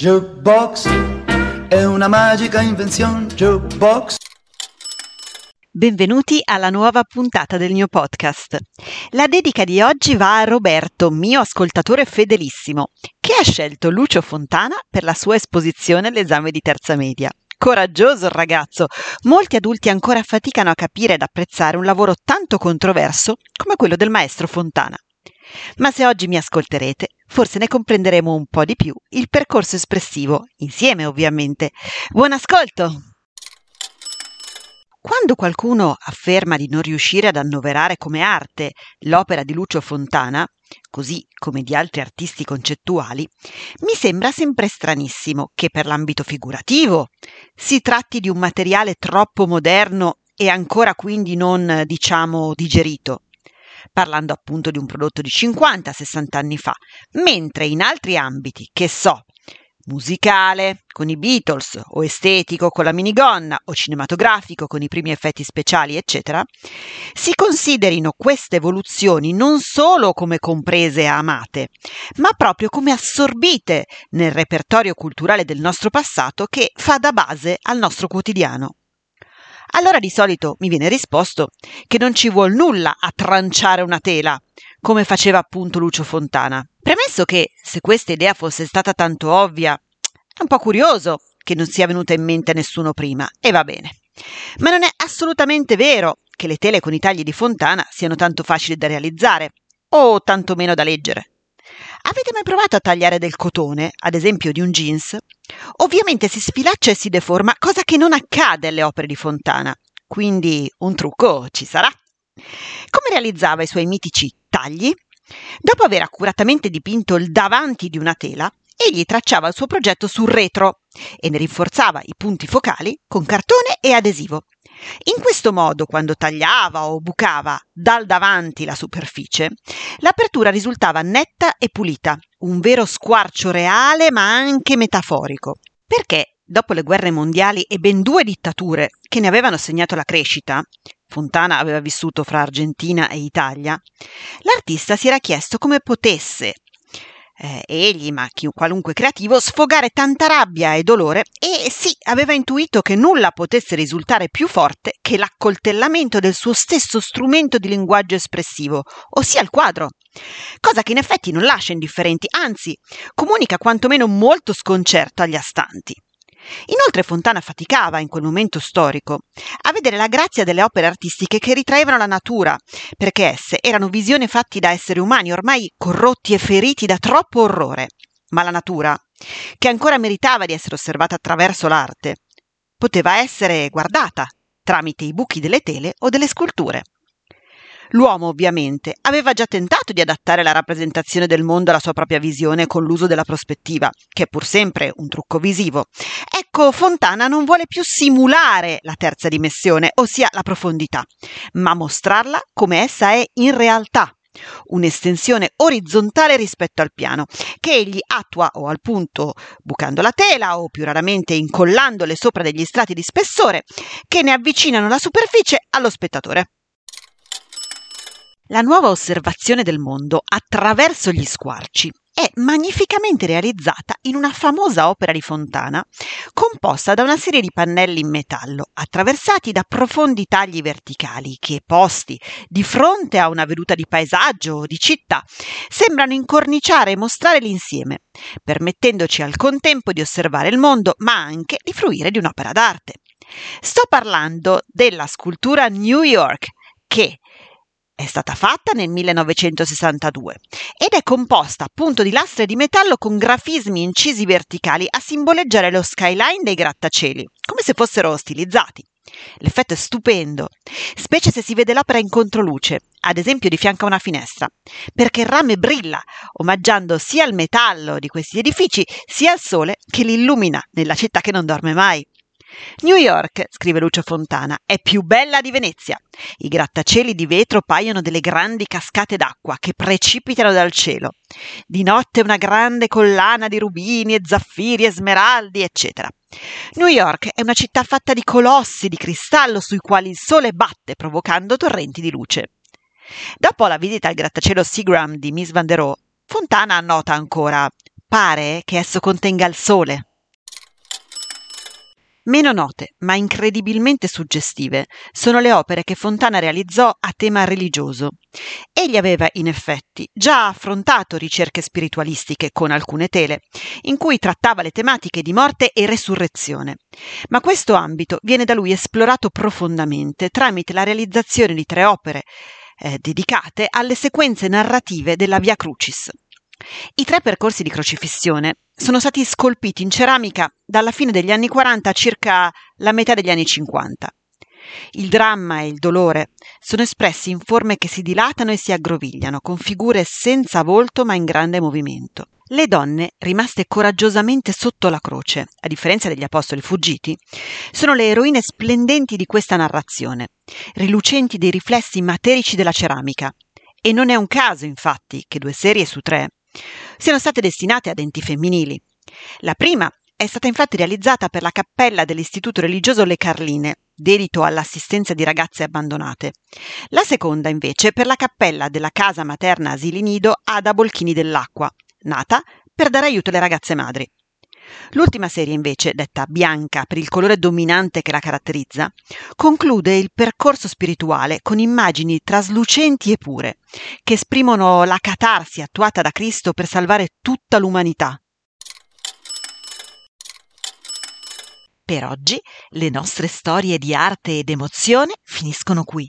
Jukebox è una magica invenzione. Jukebox. Benvenuti alla nuova puntata del mio podcast. La dedica di oggi va a Roberto, mio ascoltatore fedelissimo, che ha scelto Lucio Fontana per la sua esposizione all'esame di terza media. Coraggioso il ragazzo. Molti adulti ancora faticano a capire ed apprezzare un lavoro tanto controverso come quello del maestro Fontana. Ma se oggi mi ascolterete, forse ne comprenderemo un po' di più il percorso espressivo, insieme ovviamente. Buon ascolto! Quando qualcuno afferma di non riuscire ad annoverare come arte l'opera di Lucio Fontana, così come di altri artisti concettuali, mi sembra sempre stranissimo che per l'ambito figurativo si tratti di un materiale troppo moderno e ancora quindi non, diciamo, digerito, parlando appunto di un prodotto di 50-60 anni fa, mentre in altri ambiti, che so, musicale con i Beatles o estetico con la minigonna o cinematografico con i primi effetti speciali, eccetera, si considerino queste evoluzioni non solo come comprese e amate, ma proprio come assorbite nel repertorio culturale del nostro passato che fa da base al nostro quotidiano. Allora di solito mi viene risposto che non ci vuol nulla a tranciare una tela, come faceva appunto Lucio Fontana. Premesso che, se questa idea fosse stata tanto ovvia, è un po' curioso che non sia venuta in mente a nessuno prima, e va bene. Ma non è assolutamente vero che le tele con i tagli di Fontana siano tanto facili da realizzare, o tantomeno da leggere. Avete mai provato a tagliare del cotone, ad esempio di un jeans? Ovviamente si sfilaccia e si deforma, cosa che non accade alle opere di Fontana. Quindi un trucco ci sarà. Come realizzava i suoi mitici tagli? Dopo aver accuratamente dipinto il davanti di una tela, egli tracciava il suo progetto sul retro e ne rinforzava i punti focali con cartone e adesivo. In questo modo, quando tagliava o bucava dal davanti la superficie, l'apertura risultava netta e pulita, un vero squarcio reale ma anche metaforico. Perché, dopo le guerre mondiali e ben due dittature che ne avevano segnato la crescita, Fontana aveva vissuto fra Argentina e Italia, l'artista si era chiesto come potesse eh, egli, ma chi, qualunque creativo, sfogare tanta rabbia e dolore e sì, aveva intuito che nulla potesse risultare più forte che l'accoltellamento del suo stesso strumento di linguaggio espressivo, ossia il quadro. Cosa che in effetti non lascia indifferenti, anzi, comunica quantomeno molto sconcerto agli astanti. Inoltre Fontana faticava, in quel momento storico, a vedere la grazia delle opere artistiche che ritraevano la natura, perché esse erano visioni fatte da esseri umani ormai corrotti e feriti da troppo orrore. Ma la natura, che ancora meritava di essere osservata attraverso l'arte, poteva essere guardata tramite i buchi delle tele o delle sculture. L'uomo, ovviamente, aveva già tentato di adattare la rappresentazione del mondo alla sua propria visione con l'uso della prospettiva, che è pur sempre un trucco visivo. Ecco, Fontana non vuole più simulare la terza dimensione, ossia la profondità, ma mostrarla come essa è in realtà, un'estensione orizzontale rispetto al piano, che egli attua o al punto bucando la tela o più raramente incollandole sopra degli strati di spessore che ne avvicinano la superficie allo spettatore. La nuova osservazione del mondo attraverso gli squarci è magnificamente realizzata in una famosa opera di Fontana, composta da una serie di pannelli in metallo, attraversati da profondi tagli verticali che, posti di fronte a una veduta di paesaggio o di città, sembrano incorniciare e mostrare l'insieme, permettendoci al contempo di osservare il mondo, ma anche di fruire di un'opera d'arte. Sto parlando della scultura New York, che è stata fatta nel 1962 ed è composta appunto di lastre di metallo con grafismi incisi verticali a simboleggiare lo skyline dei grattacieli, come se fossero stilizzati. L'effetto è stupendo, specie se si vede l'opera in controluce, ad esempio di fianco a una finestra, perché il rame brilla, omaggiando sia il metallo di questi edifici sia il sole che li illumina nella città che non dorme mai. New York, scrive Lucio Fontana, è più bella di Venezia. I grattacieli di vetro paiono delle grandi cascate d'acqua che precipitano dal cielo. Di notte una grande collana di rubini e zaffiri e smeraldi, eccetera. New York è una città fatta di colossi di cristallo sui quali il sole batte provocando torrenti di luce. Dopo la visita al grattacielo Seagram di Miss Van der Rohe, Fontana annota ancora pare che esso contenga il sole. Meno note, ma incredibilmente suggestive, sono le opere che Fontana realizzò a tema religioso. Egli aveva, in effetti, già affrontato ricerche spiritualistiche con alcune tele, in cui trattava le tematiche di morte e resurrezione. Ma questo ambito viene da lui esplorato profondamente tramite la realizzazione di tre opere eh, dedicate alle sequenze narrative della Via Crucis. I tre percorsi di crocifissione sono stati scolpiti in ceramica dalla fine degli anni 40 a circa la metà degli anni 50. Il dramma e il dolore sono espressi in forme che si dilatano e si aggrovigliano, con figure senza volto ma in grande movimento. Le donne, rimaste coraggiosamente sotto la croce, a differenza degli apostoli fuggiti, sono le eroine splendenti di questa narrazione, rilucenti dei riflessi materici della ceramica. E non è un caso, infatti, che due serie su tre siano state destinate ad enti femminili. La prima è stata infatti realizzata per la cappella dell'istituto religioso Le Carline, dedito all'assistenza di ragazze abbandonate. La seconda, invece, per la cappella della casa materna Asili Nido Ada Bolchini dell'Acqua, nata per dare aiuto alle ragazze madri. L'ultima serie, invece, detta bianca per il colore dominante che la caratterizza, conclude il percorso spirituale con immagini traslucenti e pure, che esprimono la catarsi attuata da Cristo per salvare tutta l'umanità. Per oggi le nostre storie di arte ed emozione finiscono qui.